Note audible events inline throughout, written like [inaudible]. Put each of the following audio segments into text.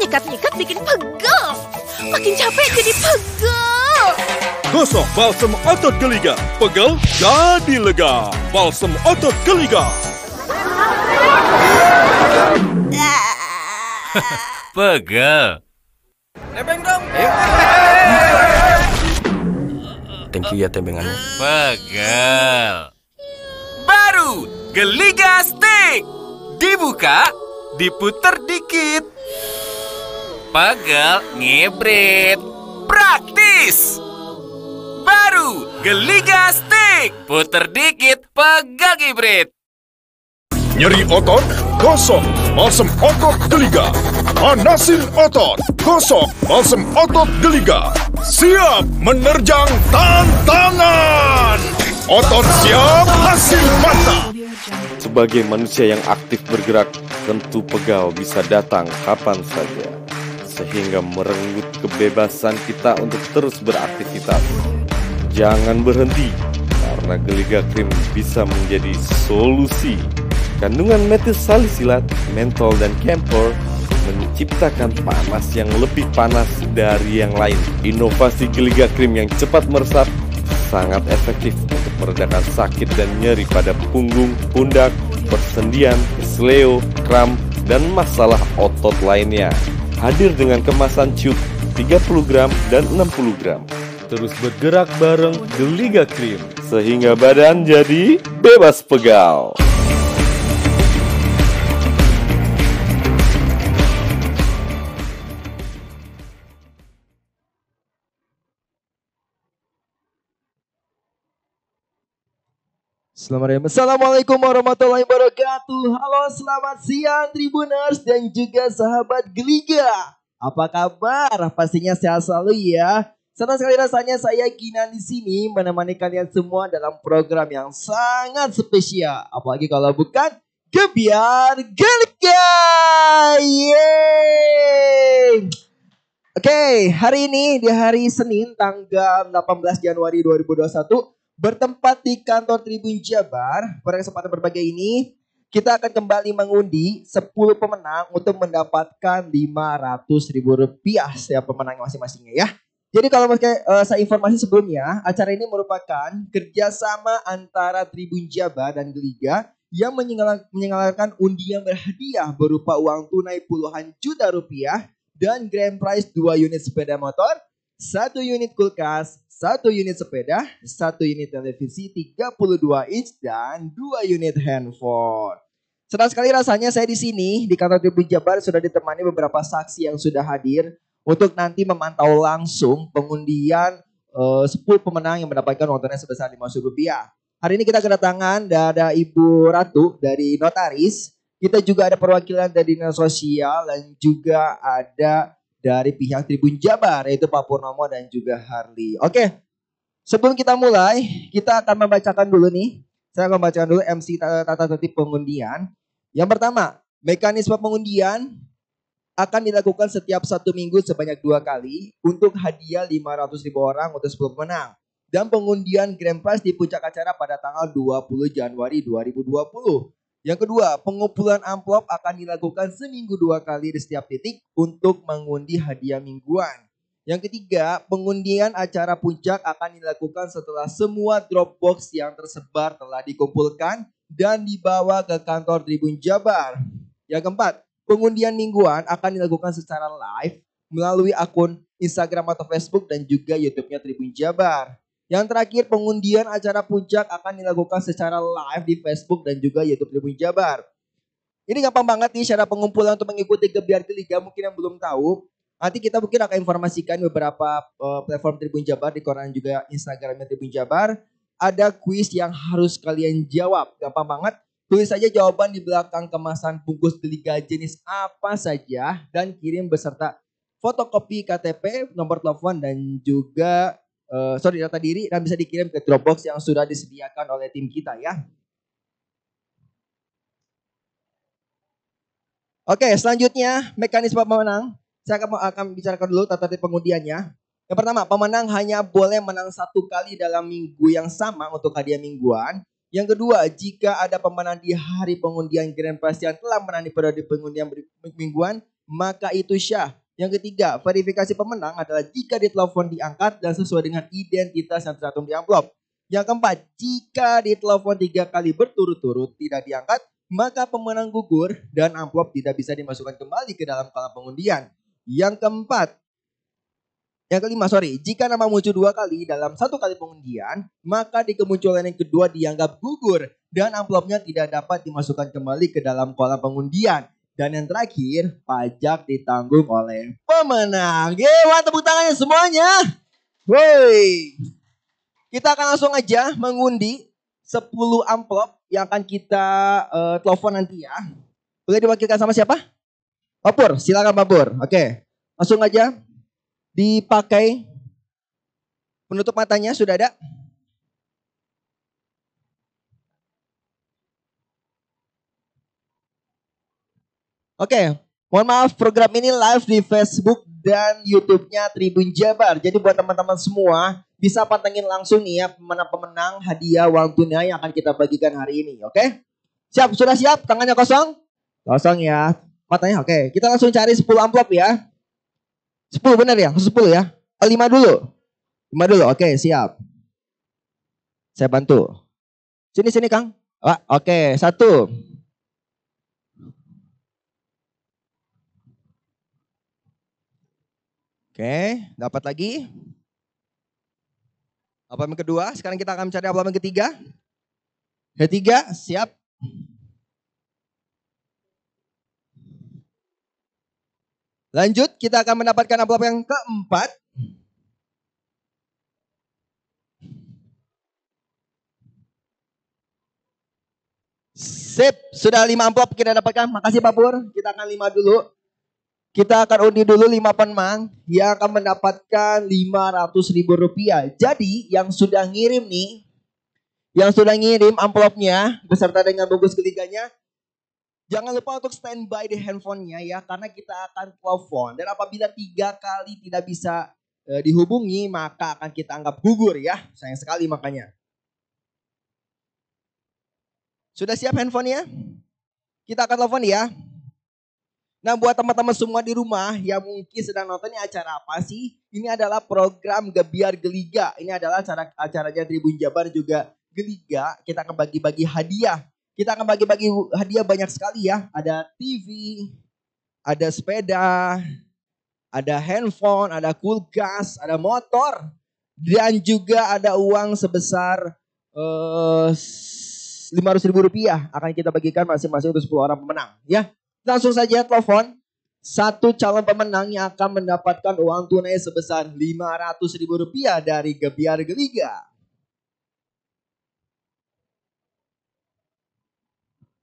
Nyikat-nyikat bikin pegel. Makin capek jadi pegel. Gosok balsam otot geliga. Pegel jadi lega. Balsam otot geliga. [laughs] Pegel. Nebeng dong. Thank you ya tembengannya. Pegel. Baru Geliga Stick. Dibuka, diputer dikit. Pegel ngebrit. Praktis. Baru Geliga Stick. Puter dikit, pegel ngibrit. Nyeri otot, gosok balsam otot geliga. Panasin otot, gosok balsam otot geliga. Siap menerjang tantangan. Otot siap, hasil mantap. Sebagai manusia yang aktif bergerak, tentu pegal bisa datang kapan saja. Sehingga merenggut kebebasan kita untuk terus beraktivitas. Jangan berhenti, karena Geliga Krim bisa menjadi solusi. Kandungan metil salisilat, mentol, dan camphor menciptakan panas yang lebih panas dari yang lain. Inovasi Geliga Krim yang cepat meresap sangat efektif meredakan sakit dan nyeri pada punggung, pundak, persendian, kesleo, kram, dan masalah otot lainnya. Hadir dengan kemasan cube 30 gram dan 60 gram. Terus bergerak bareng Geliga Krim sehingga badan jadi bebas pegal. Selamat Assalamualaikum warahmatullahi wabarakatuh. Halo, selamat siang Tribuners dan juga sahabat Geliga. Apa kabar? Pastinya sehat selalu ya. Senang sekali rasanya saya Ginan di sini menemani kalian semua dalam program yang sangat spesial. Apalagi kalau bukan Gebiar Geliga. Yeay! Oke, hari ini di hari Senin tanggal 18 Januari 2021 bertempat di kantor Tribun Jabar. Pada kesempatan berbagai ini, kita akan kembali mengundi 10 pemenang untuk mendapatkan 500 ribu rupiah setiap pemenang masing-masingnya ya. Jadi kalau misalnya uh, saya informasi sebelumnya, acara ini merupakan kerjasama antara Tribun Jabar dan Geliga yang menyelenggarakan undian berhadiah berupa uang tunai puluhan juta rupiah dan grand prize 2 unit sepeda motor, satu unit kulkas, satu unit sepeda, satu unit televisi 32 inch dan dua unit handphone. Senang sekali rasanya saya di sini di kantor Tribun Jabar sudah ditemani beberapa saksi yang sudah hadir untuk nanti memantau langsung pengundian uh, 10 pemenang yang mendapatkan uang sebesar 500 rupiah. Hari ini kita kedatangan ada Ibu Ratu dari Notaris. Kita juga ada perwakilan dari Dinas Sosial dan juga ada dari pihak Tribun Jabar yaitu Pak Purnomo dan juga Harley. Oke, sebelum kita mulai kita akan membacakan dulu nih. Saya akan membacakan dulu MC tata tertib pengundian. Yang pertama, mekanisme pengundian akan dilakukan setiap satu minggu sebanyak dua kali untuk hadiah 500 ribu orang untuk 10 pemenang. Dan pengundian Grand Prize di puncak acara pada tanggal 20 Januari 2020. Yang kedua, pengumpulan amplop akan dilakukan seminggu dua kali di setiap titik untuk mengundi hadiah mingguan. Yang ketiga, pengundian acara puncak akan dilakukan setelah semua Dropbox yang tersebar telah dikumpulkan dan dibawa ke kantor Tribun Jabar. Yang keempat, pengundian mingguan akan dilakukan secara live melalui akun Instagram atau Facebook dan juga YouTube-nya Tribun Jabar. Yang terakhir pengundian acara puncak akan dilakukan secara live di Facebook dan juga YouTube Tribun Jabar. Ini gampang banget nih cara pengumpulan untuk mengikuti Gebiar Liga mungkin yang belum tahu. Nanti kita mungkin akan informasikan beberapa uh, platform Tribun Jabar di koran juga Instagramnya Tribun Jabar. Ada kuis yang harus kalian jawab. Gampang banget. Tulis saja jawaban di belakang kemasan bungkus Liga jenis apa saja dan kirim beserta fotokopi KTP, nomor telepon dan juga uh, sorry data diri dan bisa dikirim ke Dropbox yang sudah disediakan oleh tim kita ya. Oke, selanjutnya mekanisme pemenang. Saya akan, akan bicarakan dulu tata tertib pengundiannya. Yang pertama, pemenang hanya boleh menang satu kali dalam minggu yang sama untuk hadiah mingguan. Yang kedua, jika ada pemenang di hari pengundian Grand Prize yang telah menang di periode pengundian mingguan, maka itu syah. Yang ketiga, verifikasi pemenang adalah jika ditelepon diangkat dan sesuai dengan identitas yang tercantum di amplop. Yang keempat, jika ditelepon tiga kali berturut-turut tidak diangkat, maka pemenang gugur dan amplop tidak bisa dimasukkan kembali ke dalam kolam pengundian. Yang keempat, yang kelima, sorry, jika nama muncul dua kali dalam satu kali pengundian, maka di kemunculan yang kedua dianggap gugur dan amplopnya tidak dapat dimasukkan kembali ke dalam kolam pengundian. Dan yang terakhir, pajak ditanggung oleh pemenang. Yeay, tepuk tangannya semuanya. Woi. Kita akan langsung aja mengundi 10 amplop yang akan kita eh, telepon nanti ya. Boleh diwakilkan sama siapa? Papur, silakan Papur. Oke, langsung aja dipakai penutup matanya sudah ada. Oke, mohon maaf program ini live di Facebook dan YouTube-nya Tribun Jabar. Jadi buat teman-teman semua bisa pantengin langsung nih ya pemenang-pemenang hadiah uang tunai yang akan kita bagikan hari ini, oke? Siap, sudah siap? Tangannya kosong? Kosong ya. Matanya oke. Kita langsung cari 10 amplop ya. 10 benar ya? 10 ya? Oh, 5 dulu. 5 dulu. Oke, siap. Saya bantu. Sini sini Kang. Oke, satu. Oke, dapat lagi. Amplop yang kedua, sekarang kita akan mencari amplop yang ketiga. Ketiga, siap. Lanjut, kita akan mendapatkan amplop yang keempat. Sip, sudah lima amplop kita dapatkan. Makasih Pak Pur. Kita akan lima dulu. Kita akan undi dulu lima pemenang yang akan mendapatkan 500 ribu rupiah. Jadi yang sudah ngirim nih, yang sudah ngirim amplopnya beserta dengan bungkus keliganya, jangan lupa untuk standby di handphonenya ya, karena kita akan telepon. Dan apabila tiga kali tidak bisa eh, dihubungi, maka akan kita anggap gugur ya. Sayang sekali makanya. Sudah siap handphonenya? Kita akan telepon ya. Nah buat teman-teman semua di rumah yang mungkin sedang nonton ini acara apa sih? Ini adalah program Gebiar Geliga. Ini adalah acara acaranya Tribun Jabar juga Geliga. Kita akan bagi-bagi hadiah. Kita akan bagi-bagi hadiah banyak sekali ya. Ada TV, ada sepeda, ada handphone, ada kulkas, ada motor. Dan juga ada uang sebesar eh, 500 ribu rupiah akan kita bagikan masing-masing untuk 10 orang pemenang. Ya, langsung saja telepon satu calon pemenang yang akan mendapatkan uang tunai sebesar 500 ribu rupiah dari Gebiar Geliga.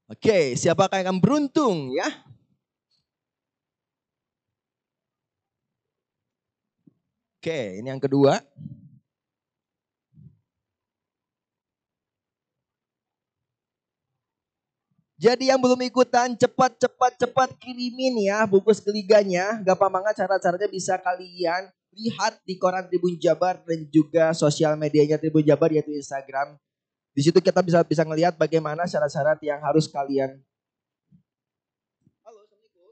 Oke, siapakah yang akan beruntung ya? Oke, ini yang kedua. Jadi yang belum ikutan cepat cepat cepat kirimin ya bungkus keliganya. Gampang banget cara-caranya bisa kalian lihat di koran Tribun Jabar dan juga sosial medianya Tribun Jabar yaitu Instagram. Di situ kita bisa bisa ngelihat bagaimana syarat-syarat yang harus kalian Halo, Assalamualaikum.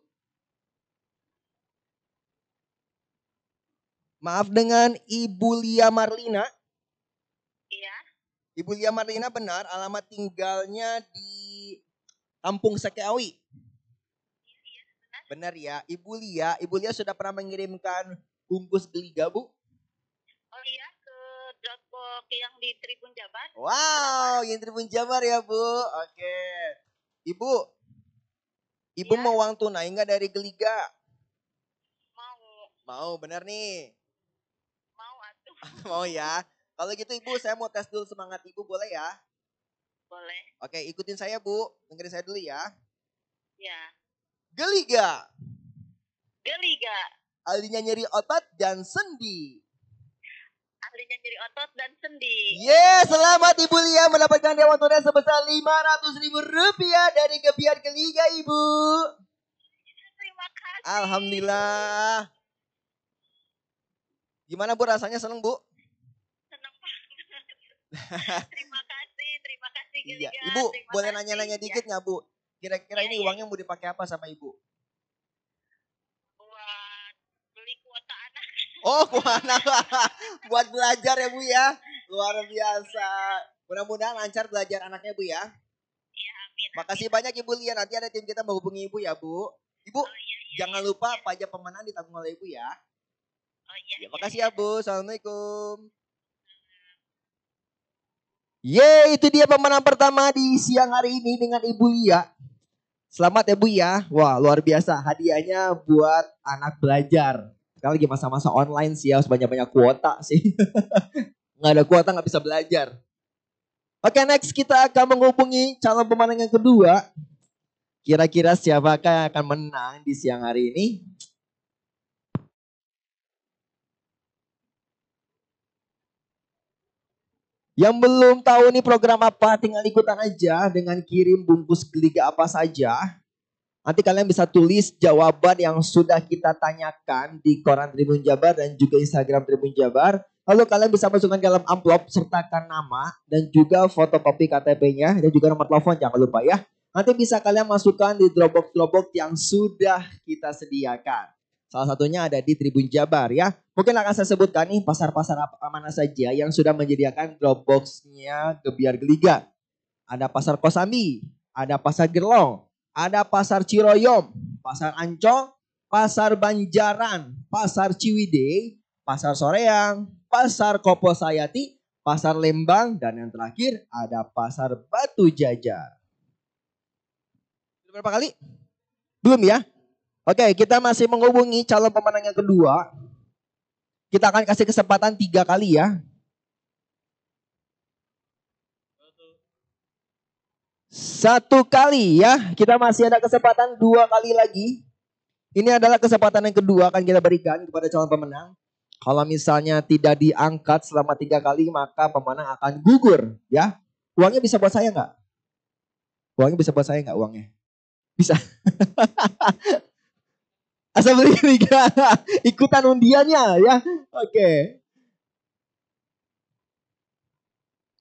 Maaf dengan Ibu Lia Marlina. Iya, Ibu Lia Marlina benar alamat tinggalnya di Kampung Sekeawi. Benar ya, Ibu Lia. Ibu Lia sudah pernah mengirimkan bungkus geliga, Bu? oh iya ke Dropbox yang di Tribun Jabar. Wow, yang Tribun Jabar ya, Bu. Oke. Ibu, Ibu Ya. mau uang tunai nggak dari geliga? Mau, Mau, benar nih. mau atuh, [laughs] mau ya. Kalau gitu Ibu, saya mau tes dulu semangat Ibu, boleh ya? Boleh. Oke, ikutin saya, Bu. Dengerin saya dulu ya. Ya, Geliga, geliga, ahlinya nyeri otot dan sendi. ahlinya nyeri otot dan sendi. Yes, selamat Ibu Lia mendapatkan dewan tunai sebesar 500 ribu rupiah dari Gebiar Geliga, Ibu. Terima kasih. Alhamdulillah. Gimana Bu rasanya seneng Bu? Senang banget. [laughs] Iya, Geliga. Ibu Terima boleh nanya-nanya Ya, dikit nggak Bu? Kira-kira Iya, ini iya. uangnya mau dipakai apa sama Ibu? buat beli kuota anak. Oh, [laughs] [laughs] buat belajar ya Bu ya. Luar biasa. Mudah-mudahan lancar belajar anaknya Bu ya. Iya, amin. Makasih banyak Ibu Lia. Nanti ada tim kita menghubungi Ibu ya Bu. Ibu, Oh iya, iya. jangan lupa pajak pemenang ditanggung oleh Ibu ya. Oh iya. Ya, iya, makasih iya. ya Bu. Assalamualaikum. Yeay, itu dia pemenang pertama di siang hari ini dengan Ibu Lia. Selamat ya Bu ya. Wah, luar biasa. Hadiahnya buat anak belajar. Sekarang lagi masa-masa online sih harus banyak-banyak kuota sih. [laughs] nggak ada kuota nggak bisa belajar. Oke, next kita akan menghubungi calon pemenang yang kedua. Kira-kira siapakah yang akan menang di siang hari ini? Yang belum tahu nih program apa, tinggal ikutan aja dengan kirim bungkus geliga apa saja. Nanti kalian bisa tulis jawaban yang sudah kita tanyakan di koran Tribun Jabar dan juga Instagram Tribun Jabar. Lalu kalian bisa masukkan dalam amplop, sertakan nama dan juga fotokopi KTP-nya dan juga nomor telepon jangan lupa ya. Nanti bisa kalian masukkan di Dropbox-Dropbox yang sudah kita sediakan. Salah satunya ada di Tribun Jabar ya. Mungkin akan saya sebutkan nih pasar-pasar apa mana saja yang sudah menyediakan Dropbox-nya Gebiar Geliga. Ada Pasar Kosambi, ada Pasar Gerlong, ada Pasar Ciroyom, Pasar Ancol, Pasar Banjaran, Pasar Ciwidey, Pasar Soreang, Pasar Kopo Sayati, Pasar Lembang, dan yang terakhir ada Pasar Batu Jajar. Berapa kali? Belum ya? Oke, kita masih menghubungi calon pemenang yang kedua. Kita akan kasih kesempatan tiga kali ya. Satu kali ya. Kita masih ada kesempatan dua kali lagi. Ini adalah kesempatan yang kedua akan kita berikan kepada calon pemenang. Kalau misalnya tidak diangkat selama tiga kali, maka pemenang akan gugur ya. Uangnya bisa buat saya nggak? Uangnya bisa buat saya nggak uangnya? Bisa. [laughs] Asal beli [laughs] liga. Ikutan undiannya ya. Oke.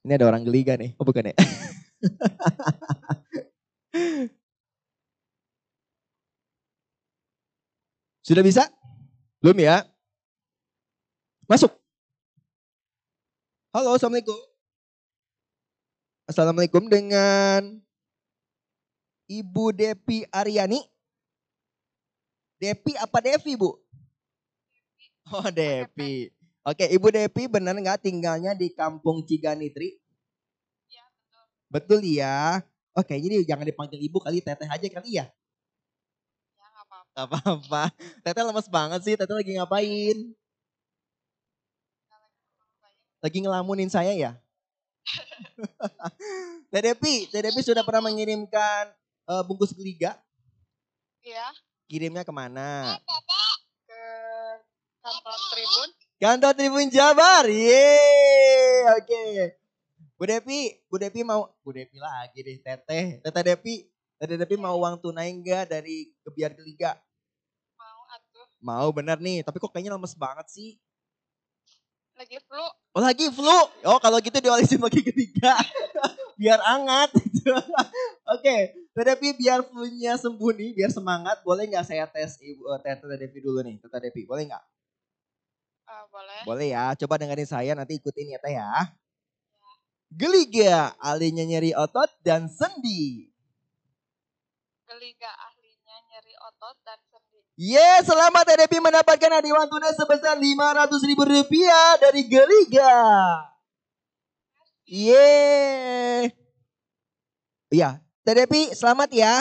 Ini ada orang geliga nih. Oh bukan ya. [laughs] Sudah bisa? Belum ya? Masuk. Halo, Assalamualaikum. Assalamualaikum dengan Ibu Depi Aryani. Depi apa Devi, Bu? Oh, Depi. Oke, Ibu Depi benar nggak tinggalnya di Kampung Ciganitri? Iya, betul. Betul ya. Oke, jadi jangan dipanggil Ibu kali, Teteh aja kali ya. Ya, nggak apa-apa. Gak apa-apa. Teteh lemes banget sih. Teteh lagi ngapain? Lagi ngelamunin saya ya? [laughs] Teh Depi, Teh Depi sudah pernah mengirimkan eh, bungkus geliga? Iya, Kirimnya ke mana? ke kantor Tribun. Kantor Tribun Jabar. Yeay. Oke. Bu Depi, Bu Depi mau Bu Depi lagi deh, Teteh. Teteh Depi, Teteh Depi mau uang tunai enggak dari kebiar geliga? Mau atuh. Mau bener nih, tapi kok kayaknya lemes banget sih. Lagi flu. Oh lagi flu. Oh kalau gitu diolesin lagi ketiga. [laughs] biar hangat. [laughs] Oke, Depi biar flu-nya sembuh nih, biar semangat. Boleh nggak saya tes Ibu Depi dulu nih, Teh Depi. Boleh nggak? Ah, boleh. Boleh ya. Coba dengerin saya nanti ikutin ya Teh ya. Geliga, ahlinya nyeri otot dan sendi. Geliga ahlinya nyeri otot dan sendi. Yes, selamat Teh Depi mendapatkan hadiah tunai sebesar 500 ribu rupiah dari Geliga. Yeay. Iya, Teh Depi selamat ya.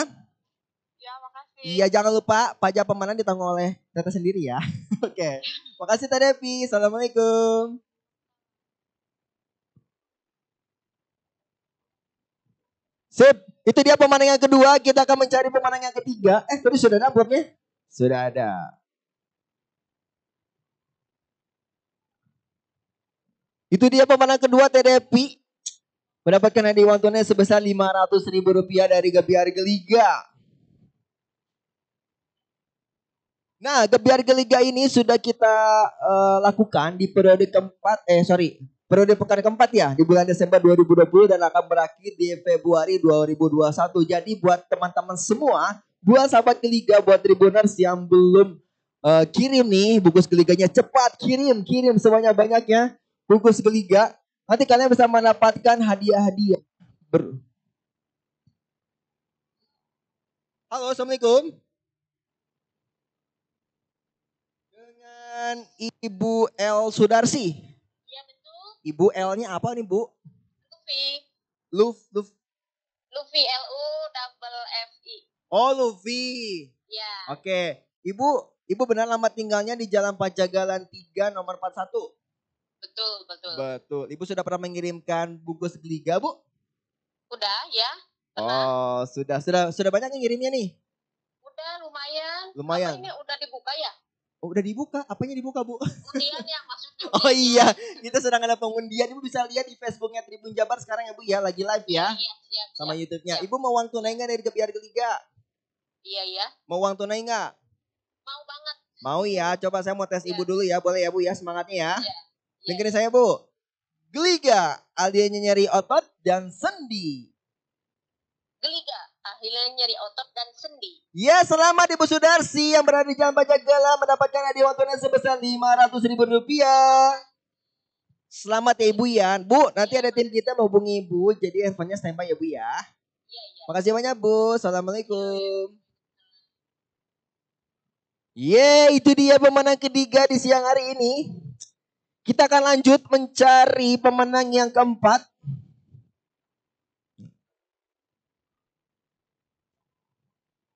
Ya, makasih. Iya, jangan lupa pajak pemenang ditanggung oleh Teteh sendiri ya. [laughs] Oke. Makasih Teh Depi. Assalamualaikum. Sip, itu dia pemenang yang kedua. Kita akan mencari pemenang yang ketiga. Eh, tadi sudah ada amplopnya? Sudah ada. Itu dia pemenang kedua TDP. Mendapatkan hadiah uang tunai sebesar 500 ribu rupiah dari Gebiar Geliga. Nah, Gebiar Geliga ini sudah kita eh, lakukan di periode keempat, eh sorry, periode pekan keempat ya di bulan Desember 2020 dan akan berakhir di Februari 2021. Jadi buat teman-teman semua, buat sahabat Keliga, buat Tribuners yang belum eh, kirim nih bungkus Keliganya cepat kirim, kirim sebanyak banyaknya bungkus Keliga. Nanti kalian bisa mendapatkan hadiah-hadiah. Ber- Halo, assalamualaikum. Dengan Ibu L Sudarsi. Iya betul. Ibu L-nya apa nih Bu? Luffy. Luf, Luf. Luffy L U double F I. Oh Luffy. Ya. Oke. Ibu, Ibu benar alamat tinggalnya di Jalan Pajagalan 3 nomor 41. Betul betul. Betul. Ibu sudah pernah mengirimkan bungkus geliga, Bu? Udah ya. Pernah. Oh, sudah. Sudah sudah banyak yang ngirimnya nih. Udah lumayan. Lumayan. Apa ini udah dibuka ya? Oh, udah dibuka. Apanya dibuka, Bu? Undian yang maksudnya. [laughs] Oh iya, kita sedang ada pengundian. Ibu bisa lihat di Facebooknya Tribun Jabar sekarang ya, Bu ya, lagi live ya. Iya siap. Sama. YouTube-nya. Ibu mau uang tunai nggak dari Gebiar Geliga? Iya ya. Mau uang tunai nggak? Mau banget. Mau ya, coba saya mau tes Iya. ibu dulu ya, boleh ya bu ya, semangatnya ya. Iya. Dengerin saya bu. Geliga, alianya nyari otot dan sendi. Geliga. Akhirnya nyari otot dan sendi. Ya selamat Ibu Sudarsi yang berada di Jalan Pajagala mendapatkan hadiah uang sebesar 500 ribu rupiah. Selamat ya Ibu ya. Bu, nanti ada tim kita menghubungi Ibu, jadi handphonenya standby ya Bu ya. Iya iya. Makasih banyak Bu. Assalamualaikum. Ye, itu dia pemenang ketiga di siang hari ini. Kita akan lanjut mencari pemenang yang keempat.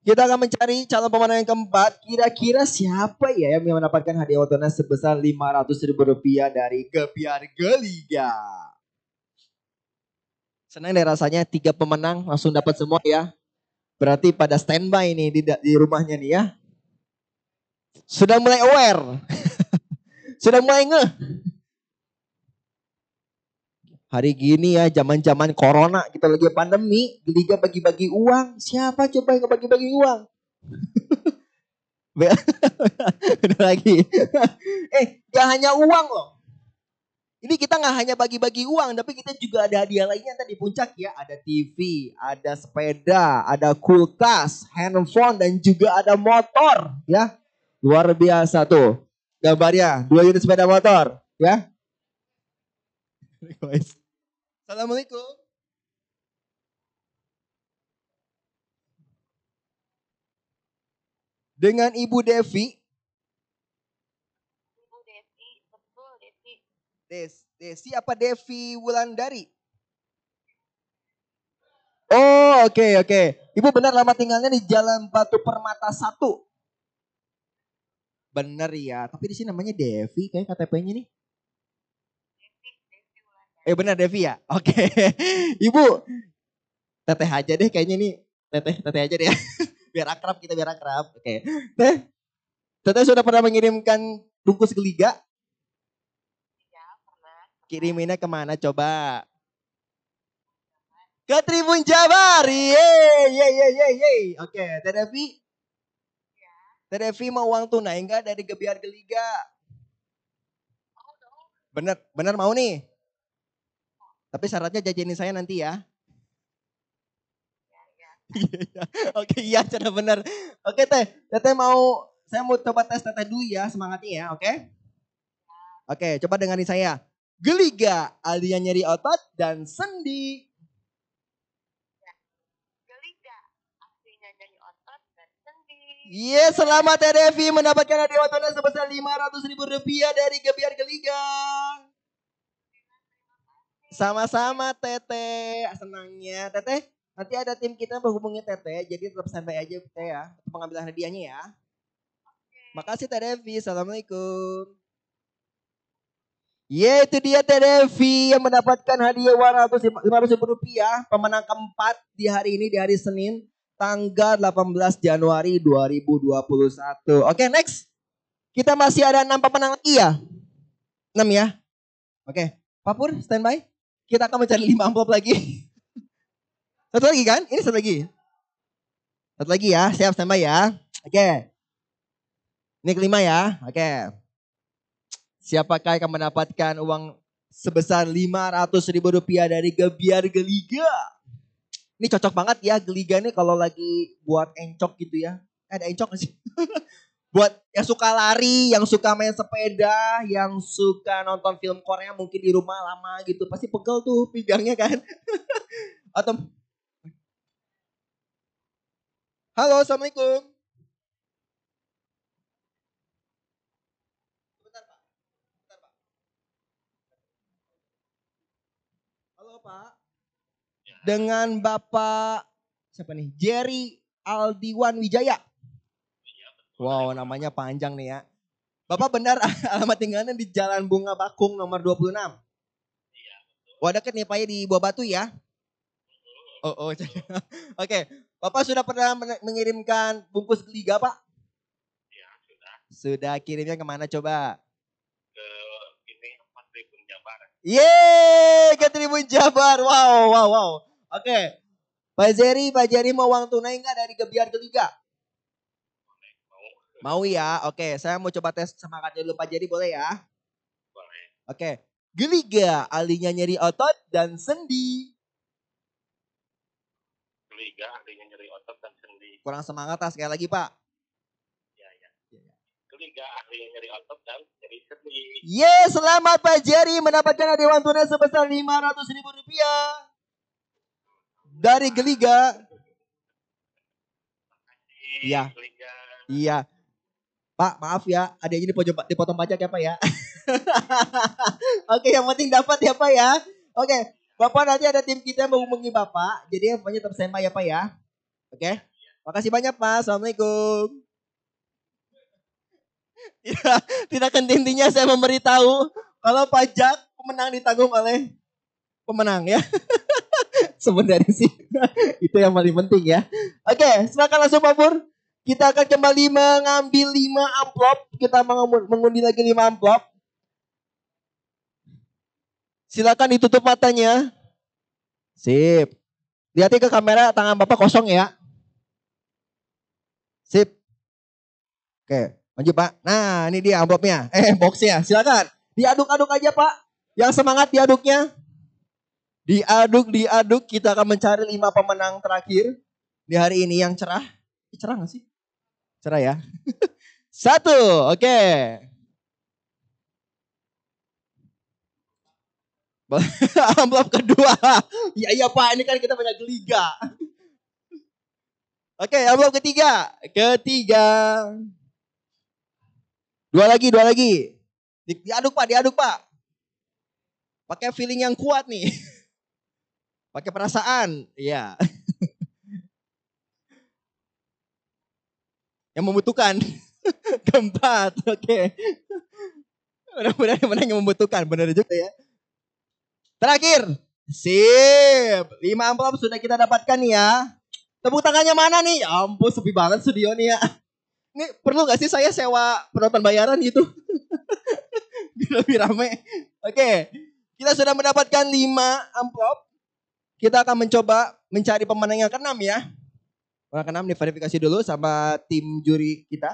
Kita akan mencari calon pemenang yang keempat. Kira-kira siapa ya yang mendapatkan hadiah tunai sebesar 500 ribu rupiah dari Gebiar Geliga? Senang deh rasanya tiga pemenang langsung dapat semua ya. Berarti pada standby nih di, di rumahnya nih ya. Sudah mulai aware. [laughs] Sudah mulai ngeh. Hari gini ya zaman-zaman corona kita lagi pandemi, Liga bagi-bagi uang. Siapa coba yang bagi-bagi uang? Udah [laughs] lagi. eh, gak hanya uang loh. Ini kita nggak hanya bagi-bagi uang, tapi kita juga ada hadiah lainnya tadi di puncak ya. Ada TV, ada sepeda, ada kulkas, handphone, dan juga ada motor ya. Luar biasa tuh. Gambarnya, dua unit sepeda motor ya. Assalamualaikum. Dengan Ibu Devi, Ibu Devi. Betul Devi. Des, Desi apa Devi Wulandari? Oh, oke oke. Ibu benar lama tinggalnya di Jalan Batu Permata 1. Bener ya, tapi di sini namanya Devi kayak KTP-nya nih. Eh benar Devi ya? Oke. [laughs] Ibu, teteh aja deh kayaknya nih. Teteh, teteh aja deh. [laughs] biar akrab kita, biar akrab. Oke. Teh, teteh sudah pernah mengirimkan bungkus geliga? Ya pernah. Kiriminnya ke mana coba? Ke Tribun Jabar. Yeay, yeay, yeay, yeay. Oke, Teh Devi. Teh Devi mau uang tunai enggak dari Gebiar Geliga? Bener, bener mau nih. Tapi syaratnya jajanin saya nanti ya. Iya, [laughs] Oke, iya, cara bener. Oke, Teh. Teteh mau, saya mau coba tes Teteh dulu ya, semangatnya ya, oke? Oke, coba dengarin saya. Geliga, alias nyeri otot dan sendi. Geliga. Aslinya nyari otot dan Yes, selamat Teh Devi mendapatkan hadiah tunai sebesar 500 ribu rupiah dari Gebiar Geliga. Sama-sama Teteh, senangnya Teteh. Nanti ada tim kita menghubungi Teteh, jadi tetap standby aja Teteh ya untuk pengambilan hadiahnya ya. Makasih Teh Devi, Assalamualaikum. Ya itu dia Teh Devi yang mendapatkan hadiah 500 ribu rupiah. Pemenang keempat di hari ini, di hari Senin tanggal 18 Januari 2021. Oke, next. Kita masih ada 6 pemenang lagi ya? 6 ya? Oke, Pak Pur standby. Kita akan mencari 5 amplop lagi. [laughs] Satu lagi kan? Ini satu lagi. Satu lagi ya, siap standby ya. Oke. Ini kelima ya. Oke. Siapakah yang akan mendapatkan uang sebesar 500 ribu rupiah dari Gebiar Geliga. Ini cocok banget ya Geliga nih kalau lagi buat encok gitu ya. Eh, ada encok gak sih? [laughs] buat yang suka lari, yang suka main sepeda, yang suka nonton film Korea mungkin di rumah lama gitu. Pasti pegel tuh pinggangnya kan. [laughs] Atau Halo, Assalamualaikum. Bentar, Pak. Bentar, Pak. Halo, Pak. Dengan Bapak siapa nih? Jerry Aldiwan Wijaya. Wow, namanya panjang nih ya. Bapak benar [laughs] alamat tinggalnya di Jalan Bunga Bakung nomor 26. Iya, Wah deket nih Pak ya di Buah Batu ya. Oh, oh. [laughs] Oke, Bapak sudah pernah men- mengirimkan bungkus geliga Pak? Ya, sudah Sudah kirimnya ke mana coba? ke ini Tribun Jabar. Yeay, ke Tribun Jabar. Wow, wow, wow. Oke. Pak Jerry, Pak Jerry mau uang tunai nggak dari Gebiar Geliga? Mau ya? Oke, saya mau coba tes semangatnya dulu Pak Jerry boleh ya? Boleh. Oke. Geliga, ahlinya nyeri otot dan sendi. Liga ahlinya nyeri otot dan sendi. Kurang semangat ah, sekali lagi Pak. Ya, ya. Liga ahlinya nyeri otot dan nyeri sendi. Yeay, selamat Pak Jerry mendapatkan hadiah uang tunai sebesar 500 ribu rupiah. Dari Geliga. Iya. Iya. Pak, maaf ya, ada ini dipotong, dipotong pajak ya Pak ya. [laughs] Oke, yang penting dapat ya Pak ya. Oke, Bapak nanti ada tim kita yang menghubungi Bapak. Jadi pokoknya tetap standby ya Pak ya. Oke, makasih banyak Pak. Assalamualaikum. [laughs] Ya, tidak intinya saya memberitahu kalau pajak pemenang ditanggung oleh pemenang ya. [laughs] Sebenarnya sih [laughs] itu yang paling penting ya. Oke, silakan langsung Pak Pur. Kita akan kembali mengambil 5 amplop. Kita mengu- mengundi lagi 5 amplop. Silakan ditutup matanya. Sip. Lihatin ke kamera tangan Bapak kosong ya. Sip. Oke, maju Pak. Nah, ini dia amplopnya. Eh, boxnya. Silakan. Diaduk-aduk aja Pak. Yang semangat diaduknya. Diaduk, diaduk. Kita akan mencari 5 pemenang terakhir. Di hari ini yang cerah. Ih, Cerah gak sih? Cerah ya. [laughs] Satu, oke. [laughs] Amplop kedua. Iya iya Pak, ini kan kita banyak liga. Oke, amplop ketiga. Ketiga. Dua lagi, dua lagi. Di- Diaduk Pak, diaduk Pak. Pakai feeling yang kuat nih. [laughs] Pakai perasaan. Iya. [laughs] yang membutuhkan. [laughs] Keempat, oke. Mudah-mudahan yang membutuhkan, benar juga ya. Terakhir, sip. Lima amplop sudah kita dapatkan nih ya. Tepuk tangannya mana nih? Ya ampun, sepi banget studio nih ya. Ini perlu gak sih saya sewa penonton bayaran gitu? [laughs] Lebih rame. Oke, kita sudah mendapatkan lima amplop. Kita akan mencoba mencari pemenang yang keenam ya. Orang keenam diverifikasi dulu sama tim juri kita.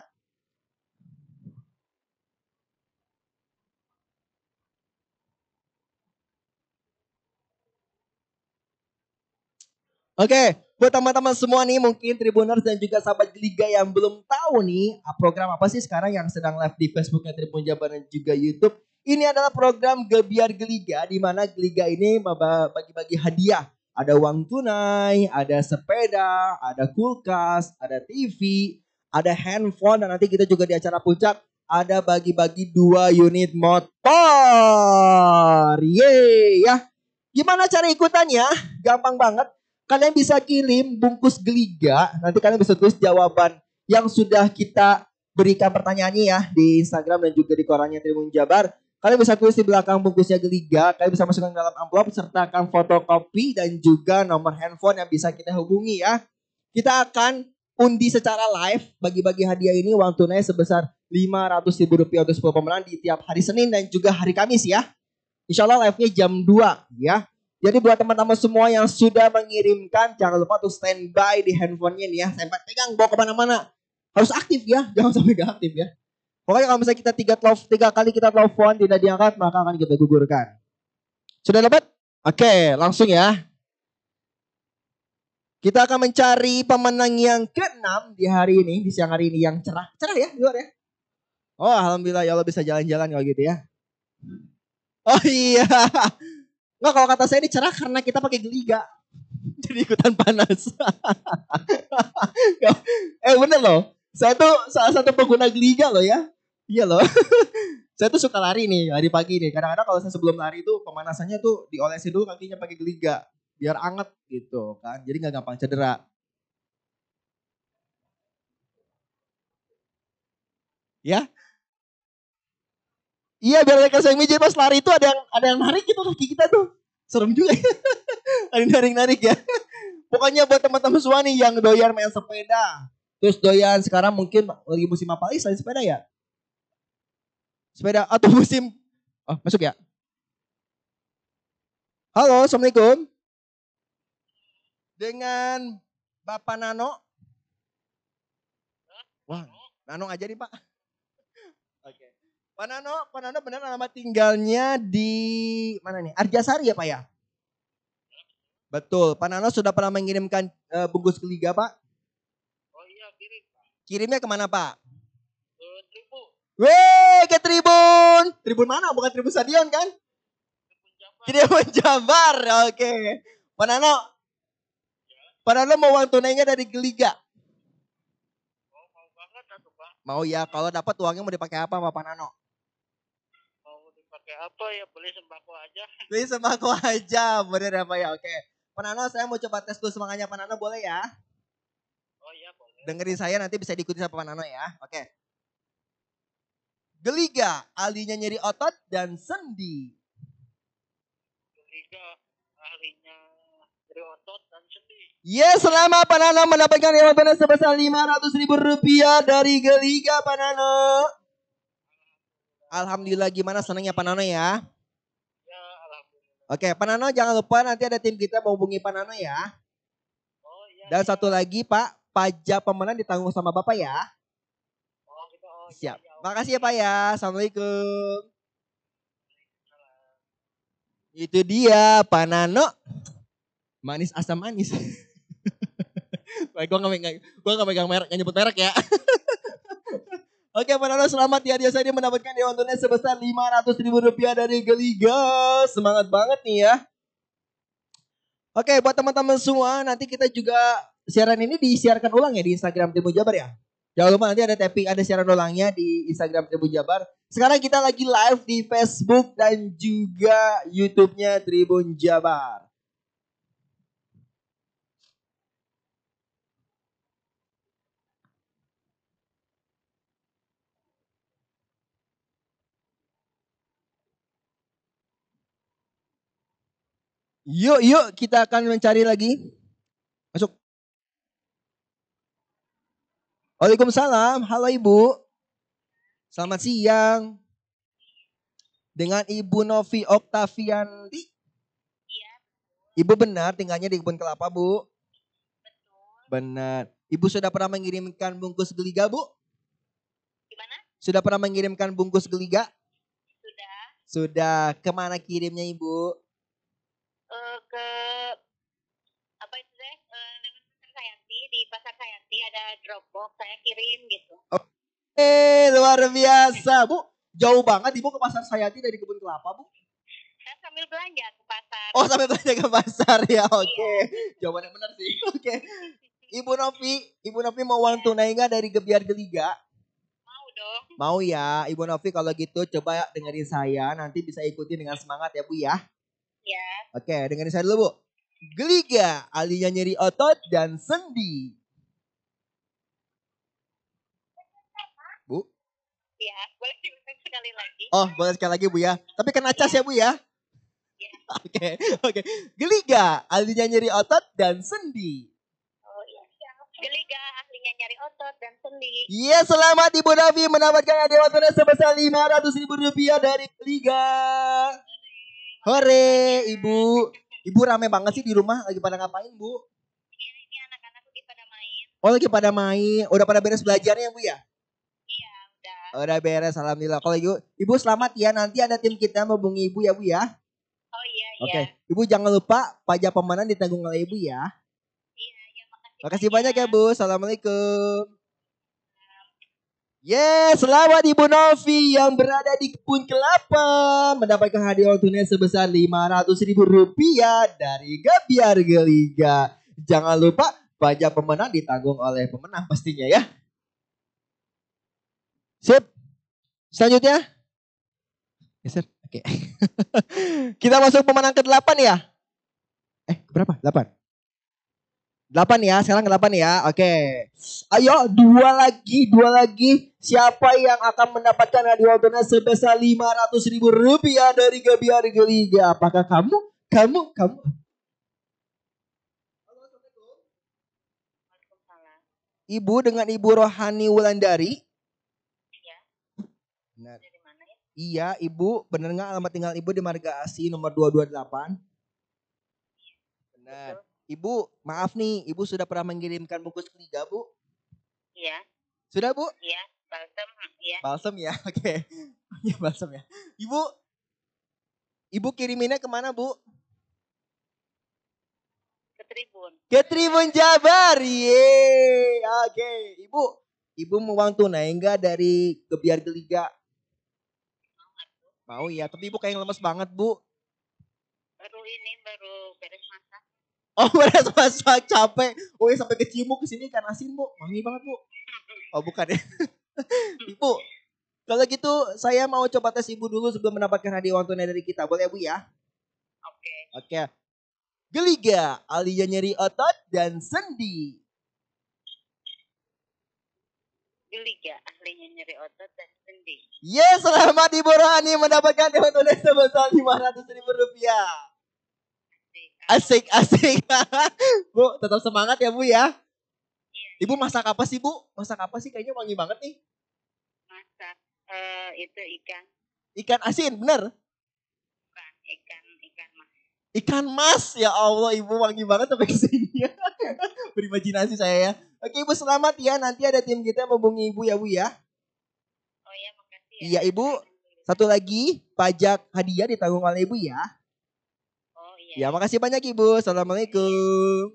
Oke, buat teman-teman semua nih mungkin Tribuners dan juga sahabat Liga yang belum tahu nih ah, program apa sih sekarang yang sedang live di Facebooknya Tribun Jabar dan juga YouTube. Ini adalah program Gebiar Geliga di mana Geliga ini bagi-bagi hadiah. Ada uang tunai, ada sepeda, ada kulkas, ada TV, ada handphone dan nanti kita juga di acara puncak ada bagi-bagi dua unit motor. Yeay ya. Gimana cara ikutannya? Gampang banget kalian bisa kirim bungkus geliga. Nanti kalian bisa tulis jawaban yang sudah kita berikan pertanyaannya ya di Instagram dan juga di korannya Tribun Jabar. Kalian bisa tulis di belakang bungkusnya geliga. Kalian bisa masukkan dalam amplop sertakan fotokopi dan juga nomor handphone yang bisa kita hubungi ya. Kita akan undi secara live bagi-bagi hadiah ini uang tunai sebesar 500 ribu rupiah untuk 10 pemenang di tiap hari Senin dan juga hari Kamis ya. Insya Allah live-nya jam 2 ya. Jadi buat teman-teman semua yang sudah mengirimkan, jangan lupa untuk standby di handphonenya nih ya. Standby, pegang, bawa ke mana-mana. Harus aktif ya, jangan sampai gak aktif ya. Pokoknya kalau misalnya kita tiga, telef- tiga kali kita telepon tidak diangkat, maka akan kita gugurkan. Sudah dapat? Oke, langsung ya. Kita akan mencari pemenang yang keenam di hari ini, di siang hari ini yang cerah. Cerah ya, luar ya? Oh, alhamdulillah ya Allah bisa jalan-jalan kalau gitu ya. Oh iya. Nggak kalau kata saya ini cerah karena kita pakai geliga. [laughs] Jadi ikutan panas. [laughs] eh bener loh. Saya tuh salah satu pengguna geliga loh ya. Iya loh. [laughs] saya tuh suka lari nih, lari pagi nih. Kadang-kadang kalau saya sebelum lari tuh pemanasannya tuh diolesin dulu kakinya pakai geliga. Biar anget gitu kan. Jadi nggak gampang cedera. Ya, Iya biar mereka saya mijit pas lari itu ada yang ada yang narik gitu kaki kita tuh. Serem juga ya. [laughs] ada yang narik-narik ya. Pokoknya buat teman-teman semua nih yang doyan main sepeda. Terus doyan sekarang mungkin lagi musim apa lagi selain sepeda ya? Sepeda atau musim Oh, masuk ya. Halo, Assalamualaikum. Dengan Bapak Nano. Wah, Nano aja nih Pak. Oke. Pak Nano, Pak Nano benar alamat tinggalnya di mana nih? Arjasari ya Pak ya? Betul. Pak Nano sudah pernah mengirimkan eh, bungkus ke Liga Pak? Oh iya, kirim. Kirimnya ke mana Pak? Weh, ke Tribun. Tribun mana? Bukan Tribun Stadion kan? Tribun Jabar. Oke. Pak Nano. Pak Nano mau uang tunainya dari Liga? Oh, mau banget atuh, Pak. Mau ya, kalau dapat uangnya mau dipakai apa Pak Nano? Mau dipakai apa ya? Beli sembako aja. Beli sembako aja, bener ya Pak ya? Oke. Pak Nano, saya mau coba tes dulu semangatnya Pak Nano, boleh ya? Oh iya, boleh. Dengerin saya nanti bisa diikuti sama Pak Nano ya. Oke. Geliga, ahlinya nyeri otot dan sendi. Liga ahlinya dari otot dan sendi. Yes, selama Pak Nano mendapatkan uang tunai sebesar 500 ribu rupiah dari Geliga Pak Nano. Alhamdulillah gimana senangnya Pak Nano ya. Ya, alhamdulillah. Oke, Pak Nano jangan lupa nanti ada tim kita mau hubungi Pak Nano ya. Oh iya. Dan iya. satu lagi Pak, pajak pemenang ditanggung sama Bapak ya. Oh, gitu. Oh, Siap. Iya, iya. Makasih ya Pak ya. Assalamualaikum. Itu dia Pak Nano. Manis asam manis. [laughs] Baik, gue gak megang, gua gak megang merek, gak nyebut merek ya. [laughs] Oke Pak Nano selamat ya dia saya mendapatkan dewan tunai sebesar 500 ribu rupiah dari Geliga. Semangat banget nih ya. Oke buat teman-teman semua nanti kita juga siaran ini disiarkan ulang ya di Instagram Tribun Jabar ya. Jangan lupa nanti ada tapping, ada siaran ulangnya di Instagram Tribun Jabar. Sekarang kita lagi live di Facebook dan juga YouTube-nya Tribun Jabar. Yuk, yuk kita akan mencari lagi. Masuk. Waalaikumsalam. Halo Ibu. Selamat siang. Dengan Ibu Novi Oktavianti. Ibu benar tinggalnya di kebun kelapa, Bu? Benar. Ibu sudah pernah mengirimkan bungkus geliga, Bu? Gimana? Sudah pernah mengirimkan bungkus geliga? Sudah Sudah. Ke mana kirimnya, Ibu? eh, ke apa itu deh? Eh, Sayanti di pasar Sayanti ada Dropbox saya kirim gitu. Eh, luar biasa, Bu. Jauh banget Ibu ke pasar Sayati dari kebun kelapa, Bu. Saya sambil belanja ke pasar. Oh, sampai belanja ke pasar ya. Oke. Jawabannya benar sih. [laughs] Oke. Ibu Novi, Ibu Novi mau uang tunai nggak dari Gebiar Geliga? Mau dong. Mau ya, Ibu Novi kalau gitu coba dengerin saya, nanti bisa ikuti dengan semangat ya Bu ya. Ya. Oke, dengerin saya dulu Bu. Geliga, ahlinya nyeri otot dan sendi. Bu, Ya, boleh diulang sekali lagi. oh boleh sekali lagi Bu ya. Tapi kena cas ya Bu ya. [laughs] Oke, oke. Geliga, ahlinya nyeri otot dan sendi. Oh iya. Geliga ahlinya nyari otot dan sendi. Iya, selamat Ibu Novi mendapatkan hadiah tunai sebesar 500 ribu rupiah dari Liga. Hore, Ibu. Ibu rame banget sih di rumah, lagi pada ngapain, Bu? Iya, ini anak-anak lagi pada main. Oh, lagi pada main. Udah pada beres belajarnya, Bu ya? Iya, udah. Udah beres, alhamdulillah. Kalau Ibu, Ibu selamat ya. Nanti ada tim kita menghubungi Ibu ya, Bu ya. Oh iya, Oke, iya. Ibu jangan lupa pajak pemenang ditanggung oleh Ibu ya. Iya, iya, makasih. Makasih banyak ya Bu. Assalamualaikum. Yes, selamat Ibu Novi yang berada di kebun kelapa mendapatkan hadiah tunai sebesar 500 ribu rupiah dari Gabiar Geliga. Jangan lupa pajak pemenang ditanggung oleh pemenang pastinya ya. Sip. Selanjutnya. Geser. Oke. [laughs] Kita masuk pemenang ke-8 ya. Eh, berapa? 8. 8 ya, sekarang 8 ya. Oke. Ayo, dua lagi, dua lagi. Siapa yang akan mendapatkan hadiah tunai sebesar 500 ribu rupiah dari Gabiar Geliga? Apakah kamu? Kamu? Kamu? Ibu dengan Ibu Rohani Wulandari? Iya. Benar. Dari mana ya? Iya, Ibu. Benar nggak alamat tinggal Ibu di Marga Asi nomor 228? Benar. Ibu, maaf nih, Ibu sudah pernah mengirimkan bungkus ketiga, Bu? Iya, Sudah, Bu? iya. Balsam, iya. Balsam ya, [laughs] oke. Iya, balsam ya. Ibu, Ibu kiriminnya ke mana, Bu? Ke Tribun. Ke Tribun Jabar, ye. Oke, Ibu, Ibu mau uang tunai enggak dari Gebiar Geliga? Mau ya, tapi Ibu kayak lemes banget, Bu. Baru ini, baru beres masak. Oh, [laughs] beres masak capek. Oh, sampai ke Cimuk ke sini ikan asin, Bu. Wangi banget, Bu. Oh, bukan ya. [laughs] Ibu, kalau gitu saya mau coba tes Ibu dulu sebelum mendapatkan hadiah uang tunai dari kita. Boleh, Bu ya? Oke. Oke. Geliga, alinya nyeri otot dan sendi. Geliga, ahlinya nyeri otot dan sendi. Yes, selamat Ibu Rohani mendapatkan hadiah uang tunai sebesar 500 ribu rupiah. Asik. Asik, [laughs] bu, tetap semangat ya Bu ya. Iya, Ibu masak apa sih Bu? Masak apa sih? Kayaknya wangi banget nih. masak. Eh, itu ikan. Ikan asin, bener? Bukan, ikan, ikan mas. Ikan mas, ya Allah Ibu wangi banget sampai ke sini ya. [laughs] Berimajinasi saya ya. Oke Ibu selamat ya, nanti ada tim kita yang menghubungi Ibu ya Bu ya. Oh iya, makasih ya. Iya, Ibu. Satu lagi, pajak hadiah ditanggung oleh Ibu ya. Oh Ya, iya. makasih banyak Ibu. Assalamualaikum.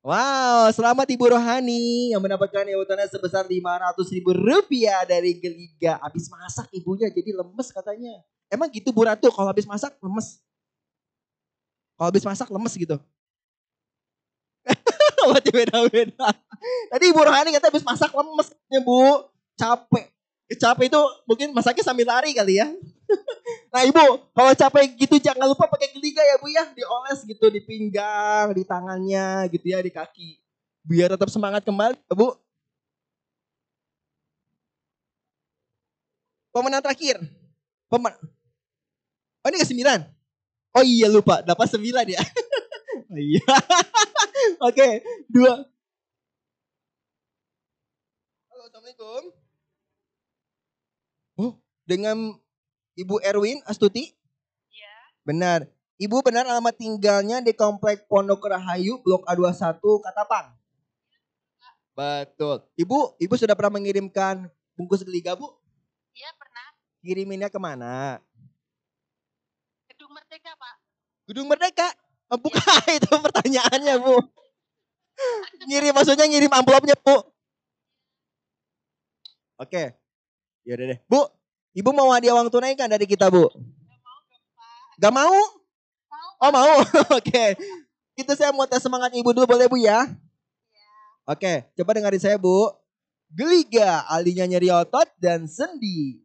Wow, selamat Ibu Rohani yang mendapatkan tunai sebesar 500 ribu rupiah dari Geliga. Habis masak ibunya jadi lemes katanya. Emang gitu Bu Ratu kalau habis masak lemes? Kalau habis masak lemes gitu? [laughs] Tadi Ibu Rohani kata habis masak lemes ya Bu. Capek. Capek itu mungkin masaknya sambil lari kali ya. [laughs] Nah ibu, kalau capek gitu jangan lupa pakai geliga ya bu ya. Dioles gitu di pinggang, di tangannya gitu ya, di kaki. Biar tetap semangat kembali bu. Pemenang terakhir. Pemen Oh ini ke sembilan? Oh iya lupa, dapat sembilan ya. [laughs] oh, iya. [laughs] Oke, dua. Halo, Assalamualaikum. Oh, dengan Ibu Erwin Astuti? Iya. Benar. Ibu benar alamat tinggalnya di Komplek Pondok Rahayu, Blok A21, Katapang. Betul. Ibu, Ibu sudah pernah mengirimkan bungkus geliga, Bu? Iya, pernah. Kiriminnya ke mana? Gedung Merdeka, Pak. Gedung Merdeka. Oh, bukan, [laughs] itu pertanyaannya, Bu. Ngirim, maksudnya ngirim amplopnya, Bu. Oke. Ya udah deh. Bu, Ibu mau hadiah uang tunai kan dari kita, Bu? Gak mau? Oh mau? [laughs] Oke. Itu saya mau tes semangat Ibu dulu boleh Bu ya? Oke, coba dengarin saya Bu. Geliga, alinya nyeri otot dan sendi.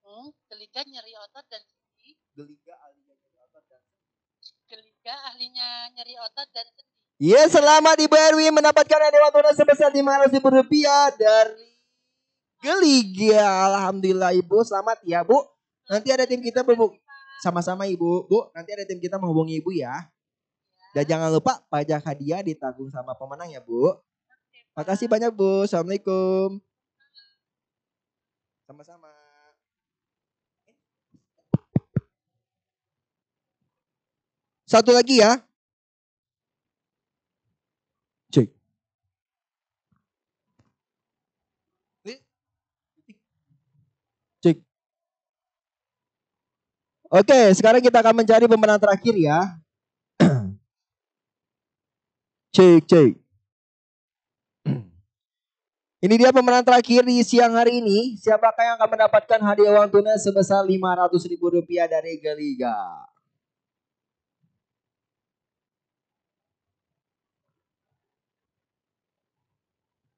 Hmm, geliga nyeri otot dan sendi. Geliga, alinya nyeri otot dan sendi. Geliga ahlinya nyeri otot dan sendi. Ya, selamat Ibu Erwin mendapatkan hadiah tunai sebesar 500 ribu rupiah dari Geliga. Alhamdulillah Ibu, selamat ya Bu. Nanti ada tim kita berbu sama-sama Ibu. Bu, nanti ada tim kita menghubungi Ibu ya. Dan jangan lupa pajak hadiah ditanggung sama pemenang ya Bu. Makasih banyak Bu. Assalamualaikum. Sama-sama. Satu lagi ya. Cek. Cek. Oke, sekarang kita akan mencari pemenang terakhir ya. [clears throat] cek, cek. [clears throat] Ini dia pemenang terakhir di siang hari ini. Siapakah yang akan mendapatkan hadiah uang tunai sebesar 500 ribu rupiah dari Geliga?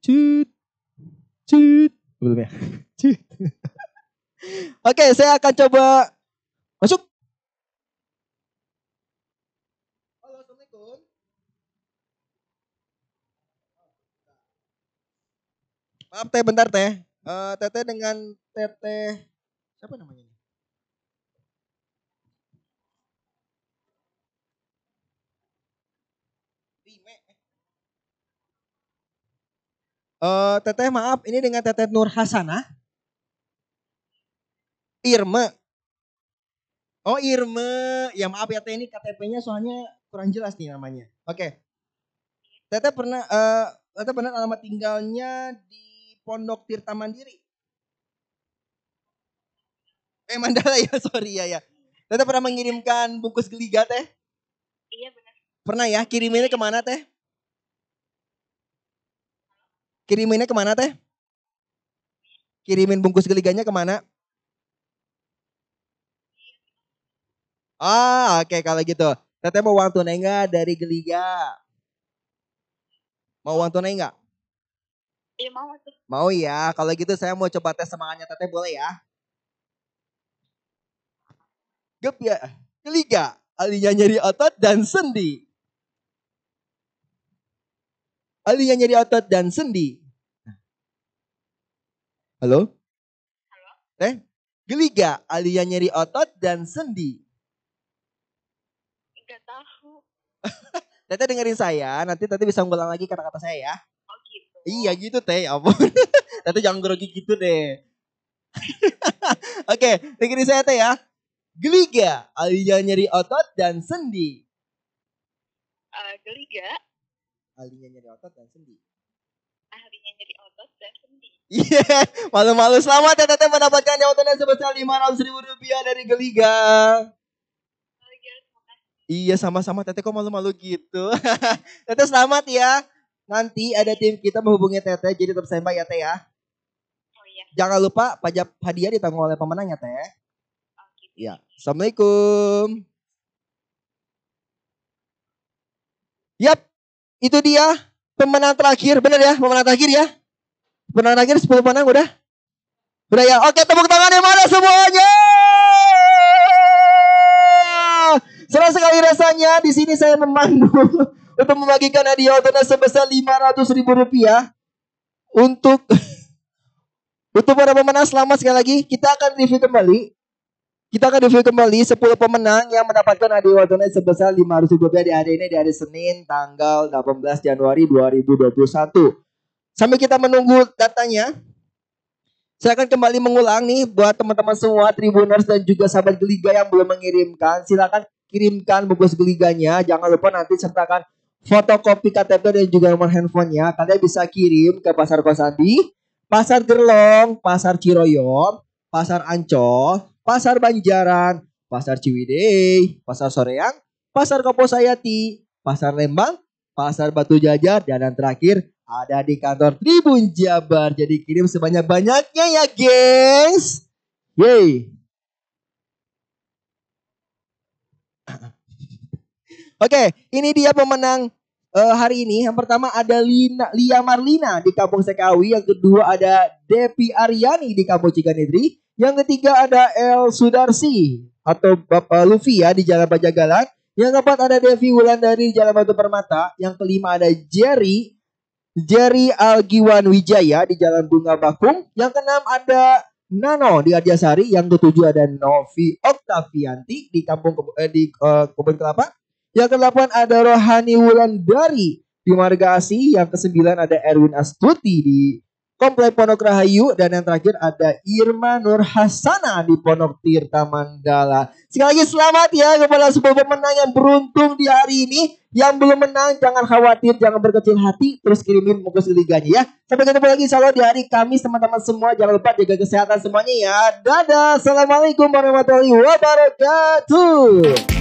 Cut, cut. Belum ya? [laughs] Cut. [laughs] Oke, saya akan coba masuk. Halo, Assalamualaikum. Maaf teh, bentar teh. Eh, teteh dengan teteh siapa namanya? Eh, teteh maaf, ini dengan teteh Nur Hasanah. Irma. Oh Irma, ya maaf ya teh ini KTP-nya soalnya kurang jelas nih namanya. Oke. Teteh pernah, eh, teteh benar alamat tinggalnya di Pondok Tirta Mandiri. Eh Mandala ya, sorry ya ya. Teteh pernah mengirimkan bungkus geliga teh? Iya benar. Pernah ya? Kiriminnya ke mana teh? Kiriminnya ke mana teh? Kirimin bungkus geliganya ke mana? Ah, oke kalau gitu. Teteh mau uang tunai nggak dari Geliga? Mau uang tunai nggak? Iya mau. Mau ya. Kalau gitu saya mau coba tes semangatnya Teteh boleh ya? Gep ya. Geliga. Alinya nyeri otot dan sendi. Alinya nyeri otot dan sendi. Halo? Halo. Teh? Geliga. Alinya nyeri otot dan sendi. Enggak tahu. Teteh dengerin saya, nanti Teteh bisa ngulang lagi kata-kata saya ya. Oh gitu. Iya gitu teh, ya ampun. [laughs] Teteh jangan grogi gitu deh. [laughs] Oke, dengerin saya teh ya. Geliga, alinya nyeri otot dan sendi. Eh, geliga, Alinya nyeri otot dan sendi. ahlinya jadi otot dan sendi. Iya, malu-malu selamat ya Teteh mendapatkan yang tunai sebesar 500 ribu rupiah dari Geliga. Oh iya, terima kasih. Iya sama-sama Teteh kok malu-malu gitu. [laughs] teteh selamat ya. Nanti ada tim kita menghubungi Teteh jadi tetap standby ya Teh ya. Oh iya. Jangan lupa pajak hadiah ditanggung oleh pemenangnya Teh. Oh gitu. Ya, Assalamualaikum. Yap, itu dia pemenang terakhir. Bener ya, pemenang terakhir ya. Pemenang terakhir 10 pemenang udah? Udah ya. Oke, tepuk tangan yang mana semuanya? Senang sekali rasanya di sini saya memandu [laughs] untuk membagikan hadiah tunai sebesar 500 ribu rupiah untuk [laughs] untuk para pemenang selamat sekali lagi. Kita akan review kembali kita akan review kembali 10 pemenang yang mendapatkan hadiah tunai sebesar 500 ribu rupiah di hari ini di hari Senin tanggal 18 Januari 2021. Sambil kita menunggu datanya, saya akan kembali mengulang nih buat teman-teman semua Tribuners dan juga sahabat Geliga yang belum mengirimkan. Silakan kirimkan bungkus Geliganya. Jangan lupa nanti sertakan fotokopi KTP dan juga nomor handphonenya. Kalian bisa kirim ke Pasar Kosambi, Pasar Gerlong, Pasar Ciroyom, Pasar Ancol, Pasar Banjaran, Pasar Ciwidey, Pasar Soreang, Pasar Koposayati, Pasar Lembang, Pasar Batu Jajar, dan yang terakhir ada di kantor Tribun Jabar. Jadi kirim sebanyak-banyaknya ya, gengs. Yeay. Oke, ini dia pemenang eh, hari ini. Yang pertama ada Lina, Lia Marlina di Kampung Sekawi. Yang kedua ada Depi Aryani di Kampung Ciganedri. Yang ketiga ada El Sudarsi atau Bapak Luffy ya di Jalan Pajagalan. Yang keempat ada Devi Wulandari di Jalan Batu Permata. Yang kelima ada Jerry Jerry Algiwan Wijaya di Jalan Bunga Bakung. Yang keenam ada Nano di Arjasari. Yang ketujuh ada Novi Oktavianti di Kampung eh, di eh, Kebun Kelapa. Yang kedelapan ada Rohani Wulandari di Marga Asih. Yang kesembilan ada Erwin Astuti di Komplek Pondok Rahayu dan yang terakhir ada Irma Nur Hasana di Pondok Tirta Mandala. Sekali lagi selamat ya kepada sebuah pemenang yang beruntung di hari ini. Yang belum menang jangan khawatir, jangan berkecil hati, terus kirimin mukus liganya ya. Sampai ketemu lagi selalu di hari Kamis teman-teman semua. Jangan lupa jaga kesehatan semuanya ya. Dadah. Assalamualaikum warahmatullahi wabarakatuh.